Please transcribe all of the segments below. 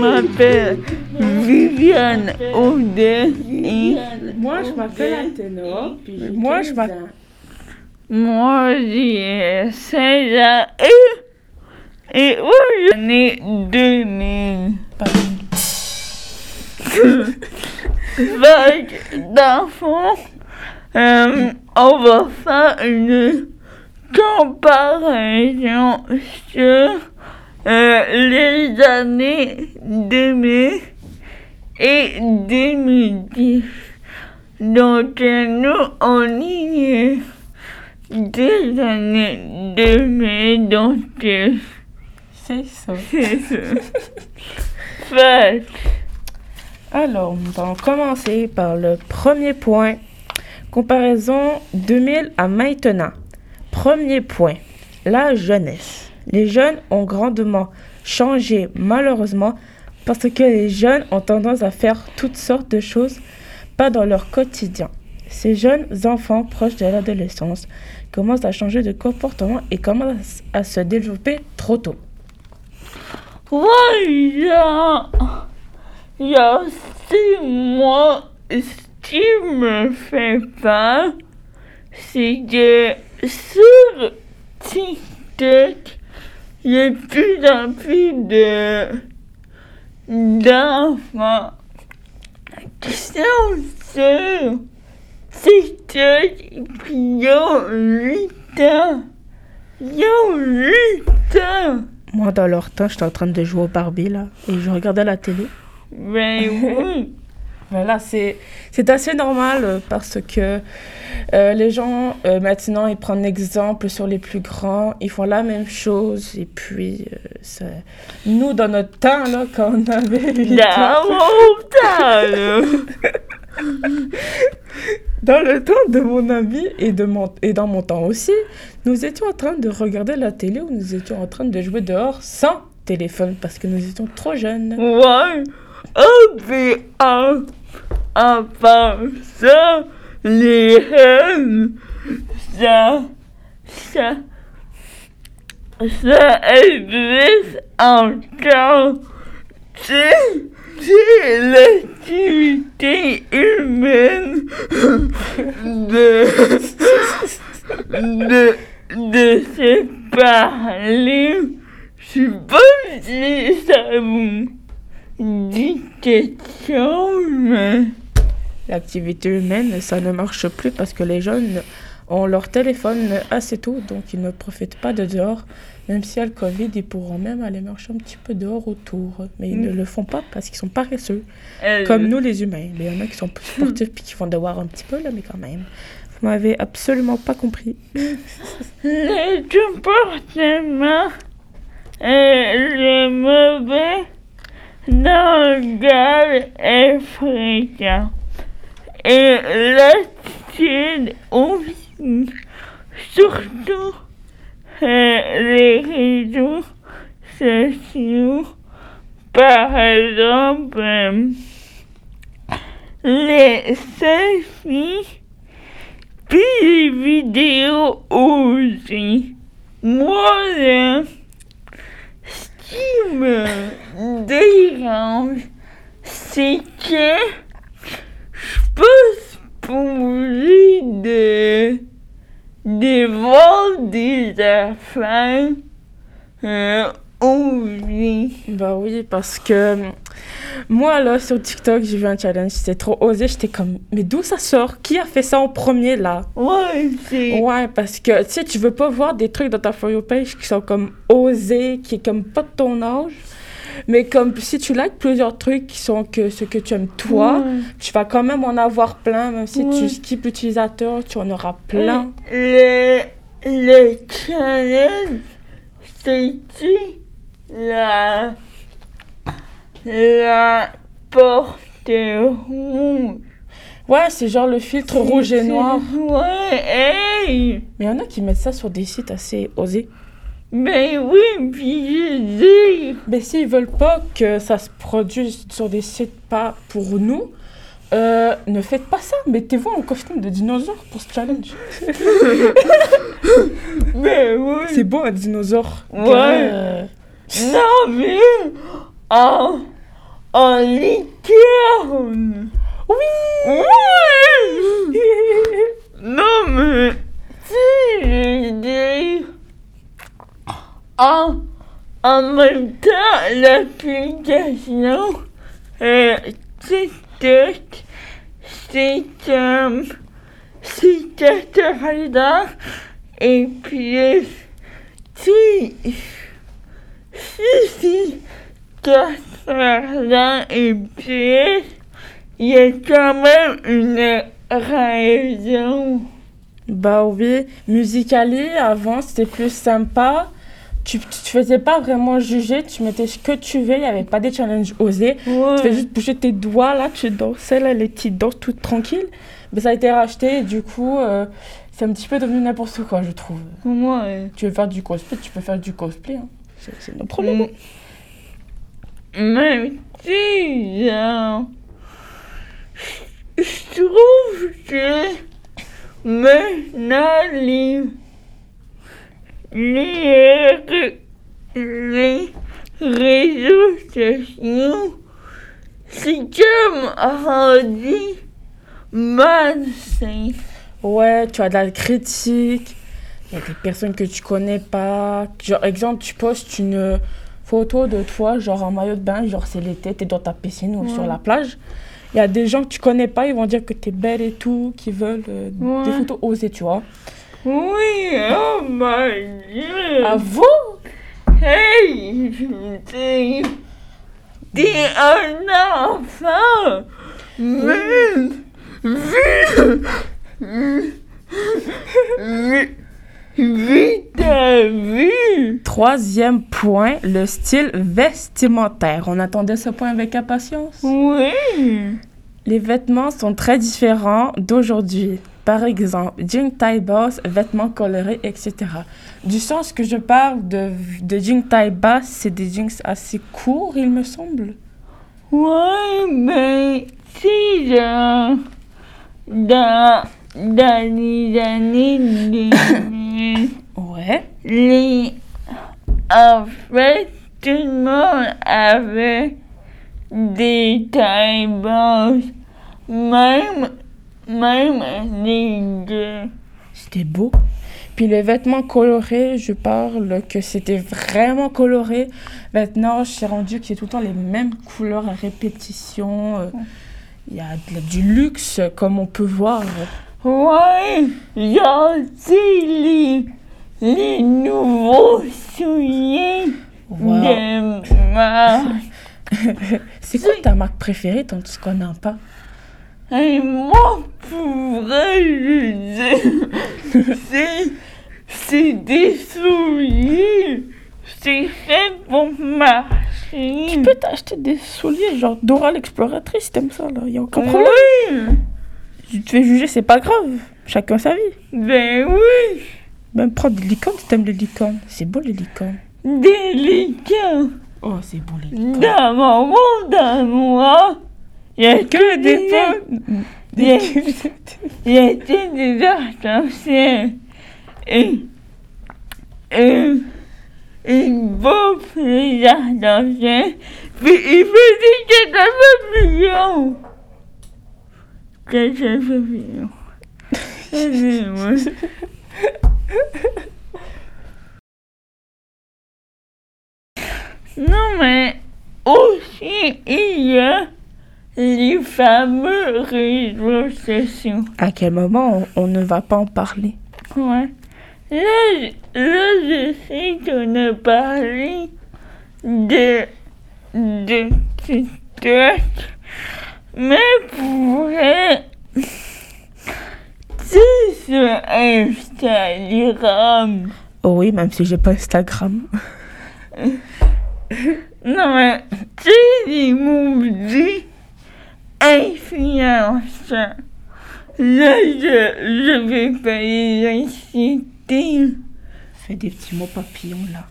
je m'appelle Viviane Audet et Moi, je m'appelle Athéna, Moi, 15 je m'appelle- moi j'ai 16 ans et, et aujourd'hui 2000. Que, dans le fond, euh, on va faire une comparaison sur les années 2000 et 2010. Donc, euh, nous, on est euh, des années 2000, donc euh, C'est ça. c'est ça. Alors, nous allons commencer par le premier point. Comparaison 2000 à maintenant. Premier point, la jeunesse. Les jeunes ont grandement changé malheureusement parce que les jeunes ont tendance à faire toutes sortes de choses pas dans leur quotidien. Ces jeunes enfants proches de l'adolescence commencent à changer de comportement et commencent à se développer trop tôt. Il y a, il y a aussi moi, ce qui c'est que sur TikTok, de plus en plus de d'enfants qui sont sur TikTok et ils ont 8 ans? Ils ont 8 ans. Moi, dans leur temps, j'étais en train de jouer au Barbie, là, et je regardais la télé. Ben oui. Voilà, c'est c'est assez normal euh, parce que euh, les gens, euh, maintenant, ils prennent exemple sur les plus grands, ils font la même chose, et puis, euh, ça- nous, dans notre temps, là, quand on avait 8 Dans ans, mon temps, là. dans le temps de mon ami et, de mon, et dans mon temps aussi, nous étions en train de regarder la télé ou nous étions en train de jouer dehors sans téléphone parce que nous étions trop jeunes. Ouais. Oh, en, ça, les jeunes, ça, ça, ça existe encore. C'est, c'est l'activité humaine de, de, de se parler. Je sais pas ça vous dit quelque chose, mais... L'activité humaine, ça ne marche plus parce que les jeunes ont leur téléphone assez tôt, donc ils ne profitent pas de dehors. Même s'il y a le Covid, ils pourront même aller marcher un petit peu dehors autour. Mais ils ne le font pas parce qu'ils sont paresseux, euh, comme nous les humains. Mais il y en a qui sont plus sportifs puis qui font devoir un petit peu, là, mais quand même. Vous m'avez absolument pas compris. Le comportement est le mauvais langage est fréquent. Et l'attitude aussi, surtout euh, les réseaux sociaux, par exemple, les selfies puis les vidéos aussi. Moi, là, ce qui me dérange, c'est que pas supposé de, de voir des affaires euh, osées. Bah oui, parce que hum, moi, là, sur TikTok, j'ai vu un challenge, c'était trop osé. J'étais comme, mais d'où ça sort? Qui a fait ça en premier, là? Ouais, c'est... Ouais, parce que, tu sais, tu veux pas voir des trucs dans ta For You page qui sont comme osés, qui est comme pas de ton âge. Mais comme si tu likes plusieurs trucs qui sont que ce que tu aimes toi, Ouais. tu vas quand même en avoir plein, même si Ouais. tu skips l'utilisateur, tu en auras plein. Le, le challenge, c'est-tu la, la porte rouge? Ouais, c'est genre le filtre rouge et noir. Ouais, hey! Mais il y en a qui mettent ça sur des sites assez osés. Ben oui, puis je dis, Mais s'ils veulent pas que ça se produise sur des sites pas pour nous, euh, ne faites pas ça. Mettez-vous en costume de dinosaure pour ce challenge. ben oui. C'est bon un dinosaure. Ouais. Non, mais en, en licorne. Oui! Oui! Non, mais si je dis en, en même temps, l'application euh, TikTok, c'est euh, c'est et puis si si si Catarina et puis il y a quand même une raison. Bah oui, Musicali, avant, c'était plus sympa. Tu, tu te faisais pas vraiment juger, tu mettais ce que tu veux, il n'y avait pas des challenges osés. Ouais. Tu fais juste bouger tes doigts, là, tu dansais, là, les petites danses toutes tranquilles. Mais ça a été racheté, et du coup, euh, c'est un petit peu devenu n'importe quoi, je trouve. Ouais. Tu veux faire du cosplay, tu peux faire du cosplay. Hein. C'est notre problème. Même si, genre, je trouve que maintenant les, réseaux sociaux, c'est comme rendu malsain. Ouais, tu as de la critique. Il y a des personnes que tu connais pas. Genre, exemple, tu postes une photo de toi, genre en maillot de bain, genre c'est l'été, t'es dans ta piscine ou Ouais. sur la plage. Il y a des gens que tu connais pas, ils vont dire que t'es belle et tout, qui veulent euh, des photos osées, tu vois. Oui, oh my À vous? Hey, t'es, un enfant, vu, vu ta vie. Troisième point, le style vestimentaire. On attendait ce point avec impatience? Oui, Les vêtements sont très différents d'aujourd'hui. Par exemple, jean taille basse, vêtements colorés, etc. Du sens que je parle de, de jean taille basse, c'est des jeans assez courts, il me semble. oui, mais si genre, dans, dans les années 2000, Ouais. les, en fait, tout le monde avait des tailles basses, même, même deux. C'était beau. Puis les vêtements colorés, je parle que c'était vraiment coloré. Maintenant, je suis rendu que c'est tout le temps les mêmes couleurs à répétition. Il y a du luxe, comme on peut voir. Ouais, sais, les, les nouveaux souliers Wow. de marque. C'est quoi ta marque préférée, tant ce qu'on n'a pas Et moi, pour vrai, je dis, c'est, c'est des souliers. C'est fait pour marcher. Tu peux t'acheter des souliers, genre Dora l'exploratrice, t'aimes ça, là. Il a aucun problème. Oui, Tu te fais juger, c'est pas grave. Chacun sa vie. ben oui, Même prendre des licornes si t'aimes les licornes. C'est beau, les licornes. délicat. Oh, c'est beau, les licornes. Dans mon monde à moi, il y a Que des des pommes. Il y a- il y a des arcs-en-ciel. Et, et, il bouffe les arcs-en-ciel, puis il fait des catapultes. Catapultes. Excusez-moi. Non, mais aussi, il y a les fameux réseaux sociaux. À quel moment on, on ne va pas en parler? Ouais. Là, je- là, je sais qu'on a parlé de, de TikTok, mais pour sais, sur Instagram, Oh oui, même si j'ai pas Instagram. non mais, tu sais, les maudits influenceurs, là, je, je vais pas les. Fais des petits mots papillons là.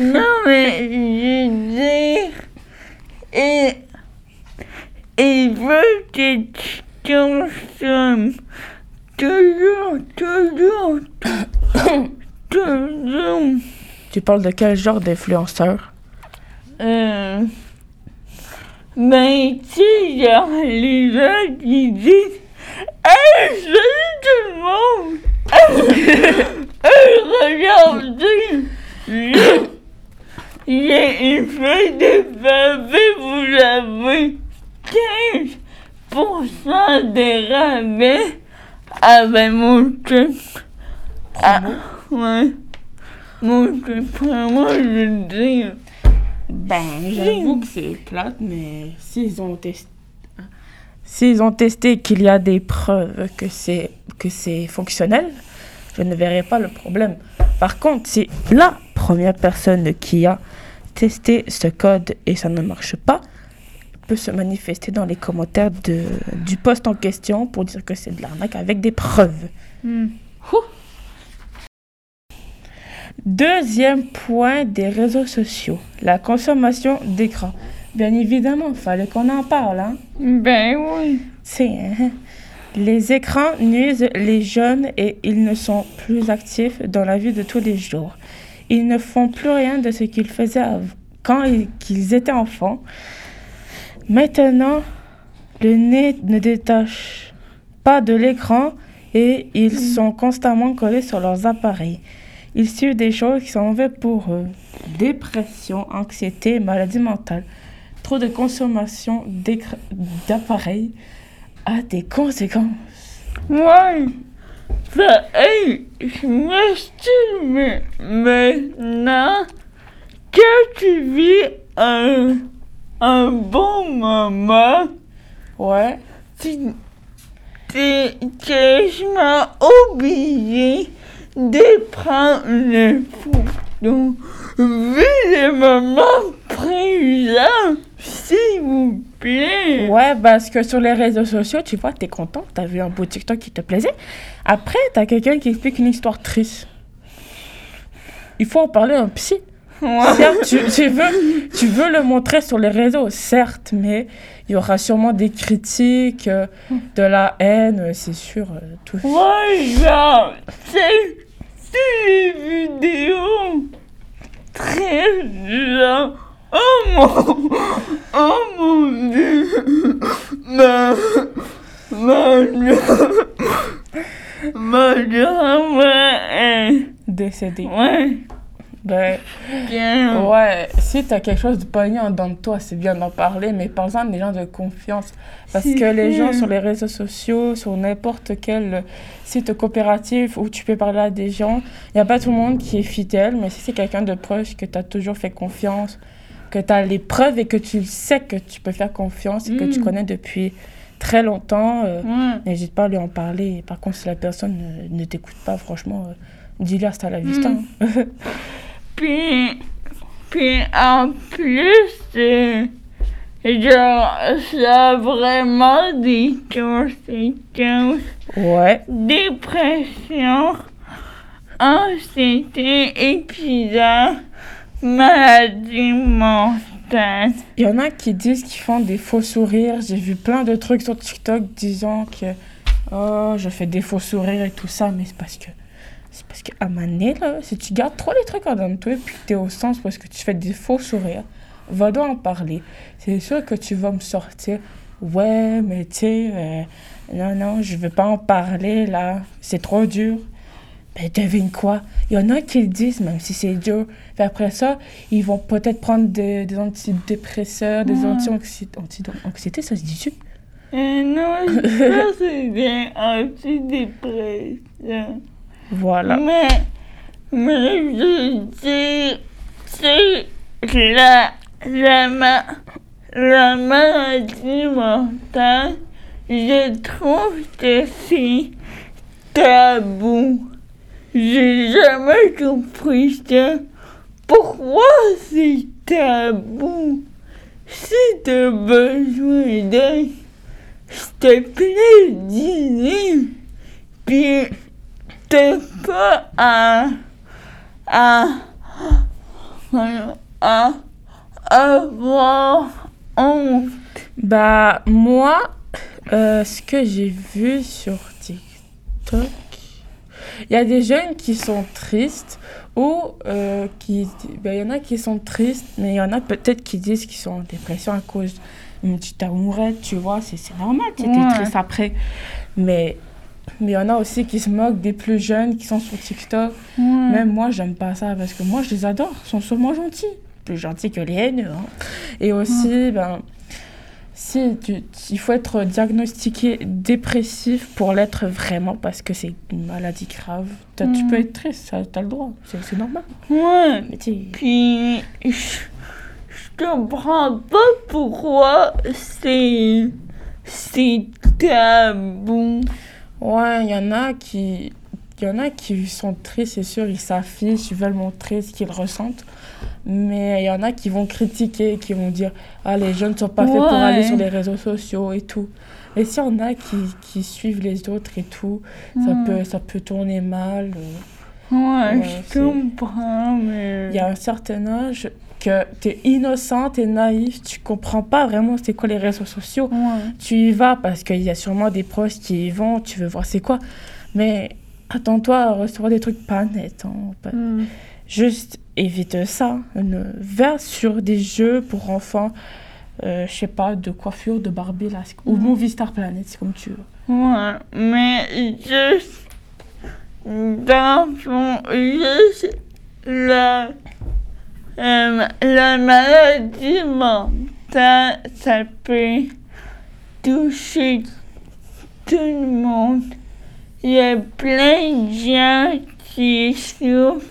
Non, mais je veux dire, et, veut que tu consommes toujours, toujours, toujours. Tu parles de quel genre d'influenceur? Euh, ben, tu sais, les gens qui disent Hey, salut tout le monde! regardez! J'ai- une feuille de papier, vous avez 15% de rabais avec mon truc. Ah, ouais. Mon truc, moi, je dire. Ben, j'avoue que c'est plate, mais s'ils ont testé. S'ils ont testé qu'il y a des preuves que c'est que c'est fonctionnel, je ne verrai pas le problème. Par contre, si la première personne qui a testé ce code et ça ne marche pas, peut se manifester dans les commentaires de, du post en question pour dire que c'est de l'arnaque avec des preuves. Hmm. Deuxième point des réseaux sociaux, la consommation d'écran. Bien évidemment, il fallait qu'on en parle. Hein? Ben oui. C'est, hein, Les écrans nuisent les jeunes et ils ne sont plus actifs dans la vie de tous les jours. Ils ne font plus rien de ce qu'ils faisaient quand ils, qu'ils étaient enfants. Maintenant, le nez ne détache pas de l'écran et ils sont constamment collés sur leurs appareils. Ils suivent des choses qui sont mauvaises pour eux. Dépression, anxiété, maladie mentale. Trop de consommation d'appareils a des conséquences. Ouais. Ça, hey, je m'estime maintenant que tu vis un, un bon moment. Ouais. Tu t'es quasiment obligé de prendre une photo. Vu le moment présent, s'il vous plaît. Ouais, parce que sur les réseaux sociaux, tu vois, t'es content, t'as vu un beau TikTok qui te plaisait. Après, t'as quelqu'un qui explique une histoire triste. Il faut en parler à un psy. Certes, tu, tu veux, tu veux le montrer sur les réseaux, certes, mais il y aura sûrement des critiques, euh, de la haine, c'est sûr. euh, tout. Ouais, genre, c'est les vidéos très genre. Oh mon. Oh mon dieu. Ma. Ma. Ma grand-mère est. Décédé. Ouais, Ben, bien. ouais, si t'as quelque chose de poignant dans toi, c'est bien d'en parler, mais parle-en des gens de confiance. Parce que les gens sur les réseaux sociaux, sur n'importe quel site coopératif où tu peux parler à des gens, il n'y a pas tout le monde qui est fidèle, mais si c'est quelqu'un de proche que tu as toujours fait confiance, que tu as les preuves et que tu sais que tu peux faire confiance et que tu Mm. connais depuis très longtemps, euh, Ouais. n'hésite pas à lui en parler. Par contre, si la personne ne, ne t'écoute pas, franchement, euh, dis-lui hasta la vista. Mm. Puis, puis en plus, euh, genre, ça a vraiment des conséquences. ouais. Dépression, anxiété, épuisant, maladie mentale. Il y en a qui disent qu'ils font des faux sourires. J'ai vu plein de trucs sur TikTok disant que oh, je fais des faux sourires et tout ça, mais c'est parce que c'est parce que à ma nez, là, si tu gardes trop les trucs en dedans de toi et puis que t'es au sens parce que tu fais des faux sourires, va donc en parler. C'est sûr que tu vas me sortir. Ouais, mais tu sais, euh, non, non, je veux pas en parler là, c'est trop dur. Ben, devine quoi? Il y en a qui le disent, même si c'est dur. Puis après ça, ils vont peut-être prendre des, des antidépresseurs, des Ouais. anti-anxiété. Anxiété, ça se dit-tu? Euh, non, ça c'est bien antidépressant. Voilà. Mais, mais je dis, c'est la, la, ma, la maladie mentale, je trouve que c'est tabou. J'ai jamais compris ça. Pourquoi c'est tabou? Si t'as besoin d'aide, s'il te plaît, dis-le. Puis, pas à, à, à, avoir honte. Bah, moi, euh, ce que j'ai vu sur TikTok, il y a des jeunes qui sont tristes ou euh, qui. ben, Il y en a qui sont tristes, mais il y en a peut-être qui disent qu'ils sont en dépression à cause une petite amourette, tu vois, c'est normal, tu Ouais. triste après. Mais mais il y en a aussi qui se moquent des plus jeunes qui sont sur TikTok. Même moi, j'aime pas ça parce que moi, je les adore. Ils sont sûrement gentils. Plus gentils que les haineux. hein. Et aussi, ben, si tu, il faut être diagnostiqué dépressif pour l'être vraiment parce que c'est une maladie grave. Tu peux être triste, ça, t'as le droit. C'est normal. Ouais. Mais tu Puis, je, je comprends pas pourquoi c'est. C'est tabou. Ouais, il y en a qui. Il y en a qui sont tristes, c'est sûr, ils s'affichent, ils veulent montrer ce qu'ils ressentent. Mais il y en a qui vont critiquer, qui vont dire Ah, les jeunes ne sont pas faits pour aller sur les réseaux sociaux et tout. Et s'il y en a qui, qui suivent les autres et tout, ça, Ouais. peut, ça peut tourner mal. euh. Ouais, Ouais, je comprends, mais. Il y a un certain âge que tu es innocent, tu es naïf, tu comprends pas vraiment c'est quoi les réseaux sociaux. Ouais. tu y vas parce qu'il y a sûrement des proches qui y vont, tu veux voir c'est quoi. Mais attends-toi à recevoir des trucs pas nets. hein. Pas- Mm. Juste évite ça. Ne va sur des jeux pour enfants, euh, je sais pas, de coiffure, de Barbie, là, ou Mm. Movie Star Planet, c'est comme tu veux. Ouais, mais juste. Dans le fond, juste la. Euh, la maladie mentale, ça peut toucher tout le monde. Il y a plein de gens qui souffrent.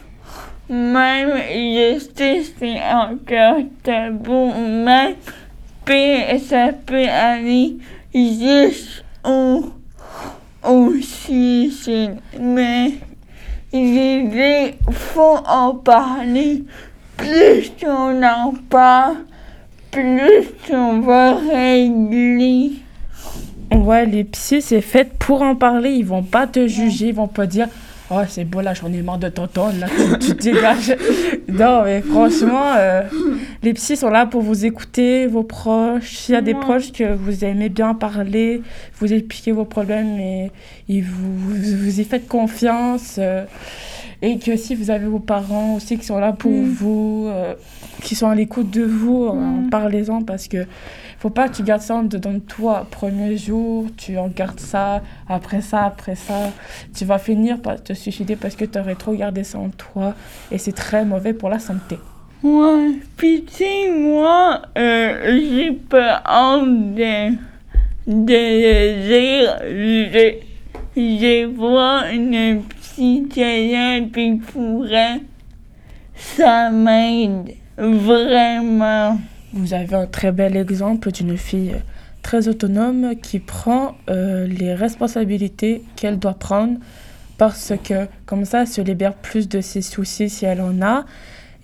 Même, je sais, c'est encore tabou, même, ça peut aller juste au, suicide. Mais il faut en parler. Plus on en parle, plus on va régler. Ouais, les psys, c'est fait pour en parler. Ils vont pas te juger, ils vont pas dire Oh, c'est beau, là, j'en ai marre de t'entendre, là, tu, tu te dégages. non, mais franchement, euh, les psys sont là pour vous écouter, vos proches. S'il y a des proches que vous aimez bien parler, vous expliquez vos problèmes et, et vous, vous, vous y faites confiance. euh, et que si vous avez vos parents aussi qui sont là pour Mm. vous, euh, qui sont à l'écoute de vous, euh, Mm. parlez-en parce que faut pas que tu gardes ça en dedans de toi. Premier jour, tu en gardes ça, après ça, après ça. Tu vas finir par te suicider parce que tu aurais trop gardé ça en toi et c'est très mauvais pour la santé. Ouais, sais, moi, euh, j'ai pas hâte de, de le dire. Vois une psychologue pis pourrait, ça m'aide vraiment. Vous avez un très bel exemple d'une fille euh, très autonome qui prend euh, les responsabilités qu'elle doit prendre parce que comme ça, elle se libère plus de ses soucis si elle en a.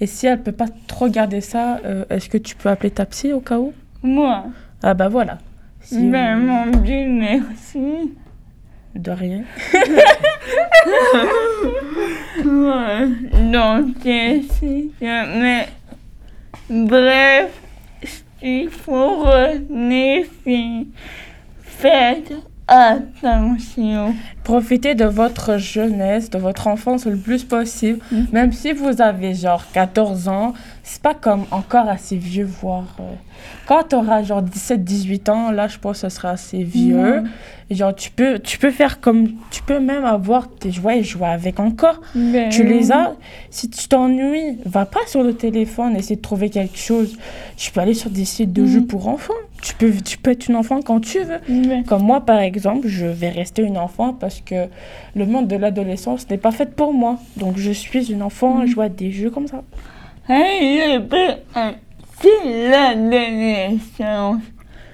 Et si elle peut pas trop garder ça, euh, est-ce que tu peux appeler ta psy au cas où? Moi, Ah bah voilà. Si ben vous- mon Dieu, merci. De rien. Ouais, donc c'est. Mais bref, ce qu'il faut retenir, c'est faites attention. Profitez de votre jeunesse, de votre enfance le plus possible. Mm. Même si vous avez genre 14 ans, c'est pas comme encore assez vieux, voire. euh, quand tu auras genre 17-18 ans, là, je pense que ce sera assez vieux. Et genre, tu peux, tu peux faire comme. Tu peux même avoir tes jouets et jouer avec encore. Ben Tu les as. Si tu t'ennuies, va pas sur le téléphone, essayer de trouver quelque chose. Tu peux aller sur des sites de Mm. jeux pour enfants. Tu peux, tu peux être une enfant quand tu veux. Comme moi, par exemple, je vais rester une enfant parce que le monde de l'adolescence n'est pas fait pour moi. Donc, je suis une enfant, Mm. je joue à des jeux comme ça. Hey, le ben, euh, c'est l'adolescence.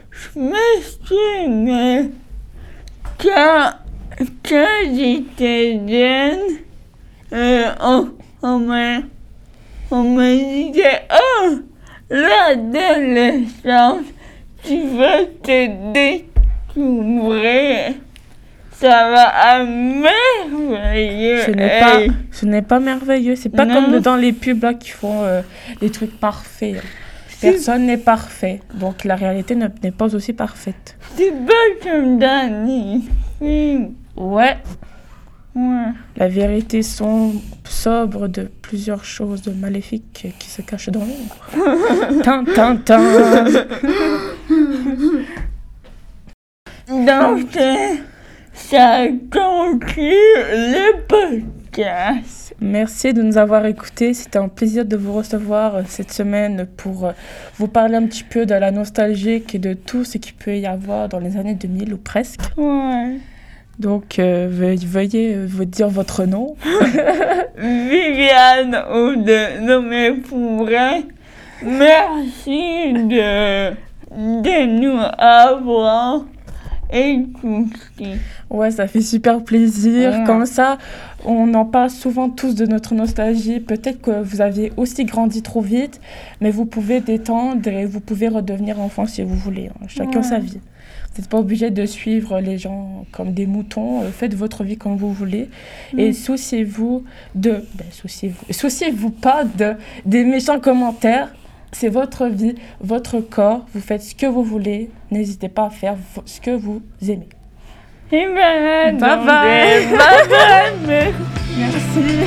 Je me souviens quand, quand j'étais jeune, euh, on, on me, on me disait, oh, l'adolescence, tu vas te découvrir. Ça va à merveilleux. Ce n'est pas, ce n'est pas merveilleux. C'est pas Non. comme dans les pubs là qui font euh, des trucs parfaits. Personne n'est parfait. Donc, la réalité ne- n'est pas aussi parfaite. C'est pas comme. Ouais. Ouais. La vérité sont sobre de plusieurs choses maléfiques qui se cachent dans l'ombre. Tin, tin, tin. Donc, euh, ça conclut le podcast. Merci de nous avoir écoutés. C'était un plaisir de vous recevoir euh, cette semaine pour euh, vous parler un petit peu de la nostalgie et de tout ce qu'il peut y avoir dans les années 2000 ou presque. Ouais. Donc, euh, veuillez, veuillez vous dire votre nom. Viviane ou de nommer pourrait. Merci de, de nous avoir écoutés. Ouais, ça fait super plaisir. Ouais. Comme ça, on en parle souvent tous de notre nostalgie. Peut-être que vous aviez aussi grandi trop vite, mais vous pouvez détendre et vous pouvez redevenir enfant si vous voulez. hein. Chacun Ouais. sa vie. Vous n'êtes pas obligé de suivre les gens comme des moutons. Euh, Faites votre vie comme vous voulez. Et Mm. souciez-vous de... Ben, souciez-vous. Souciez-vous pas de, des méchants commentaires. C'est votre vie, votre corps. Vous faites ce que vous voulez. N'hésitez pas à faire ce que vous aimez. Et ben, Bye donc, bye. bye bye. Merci.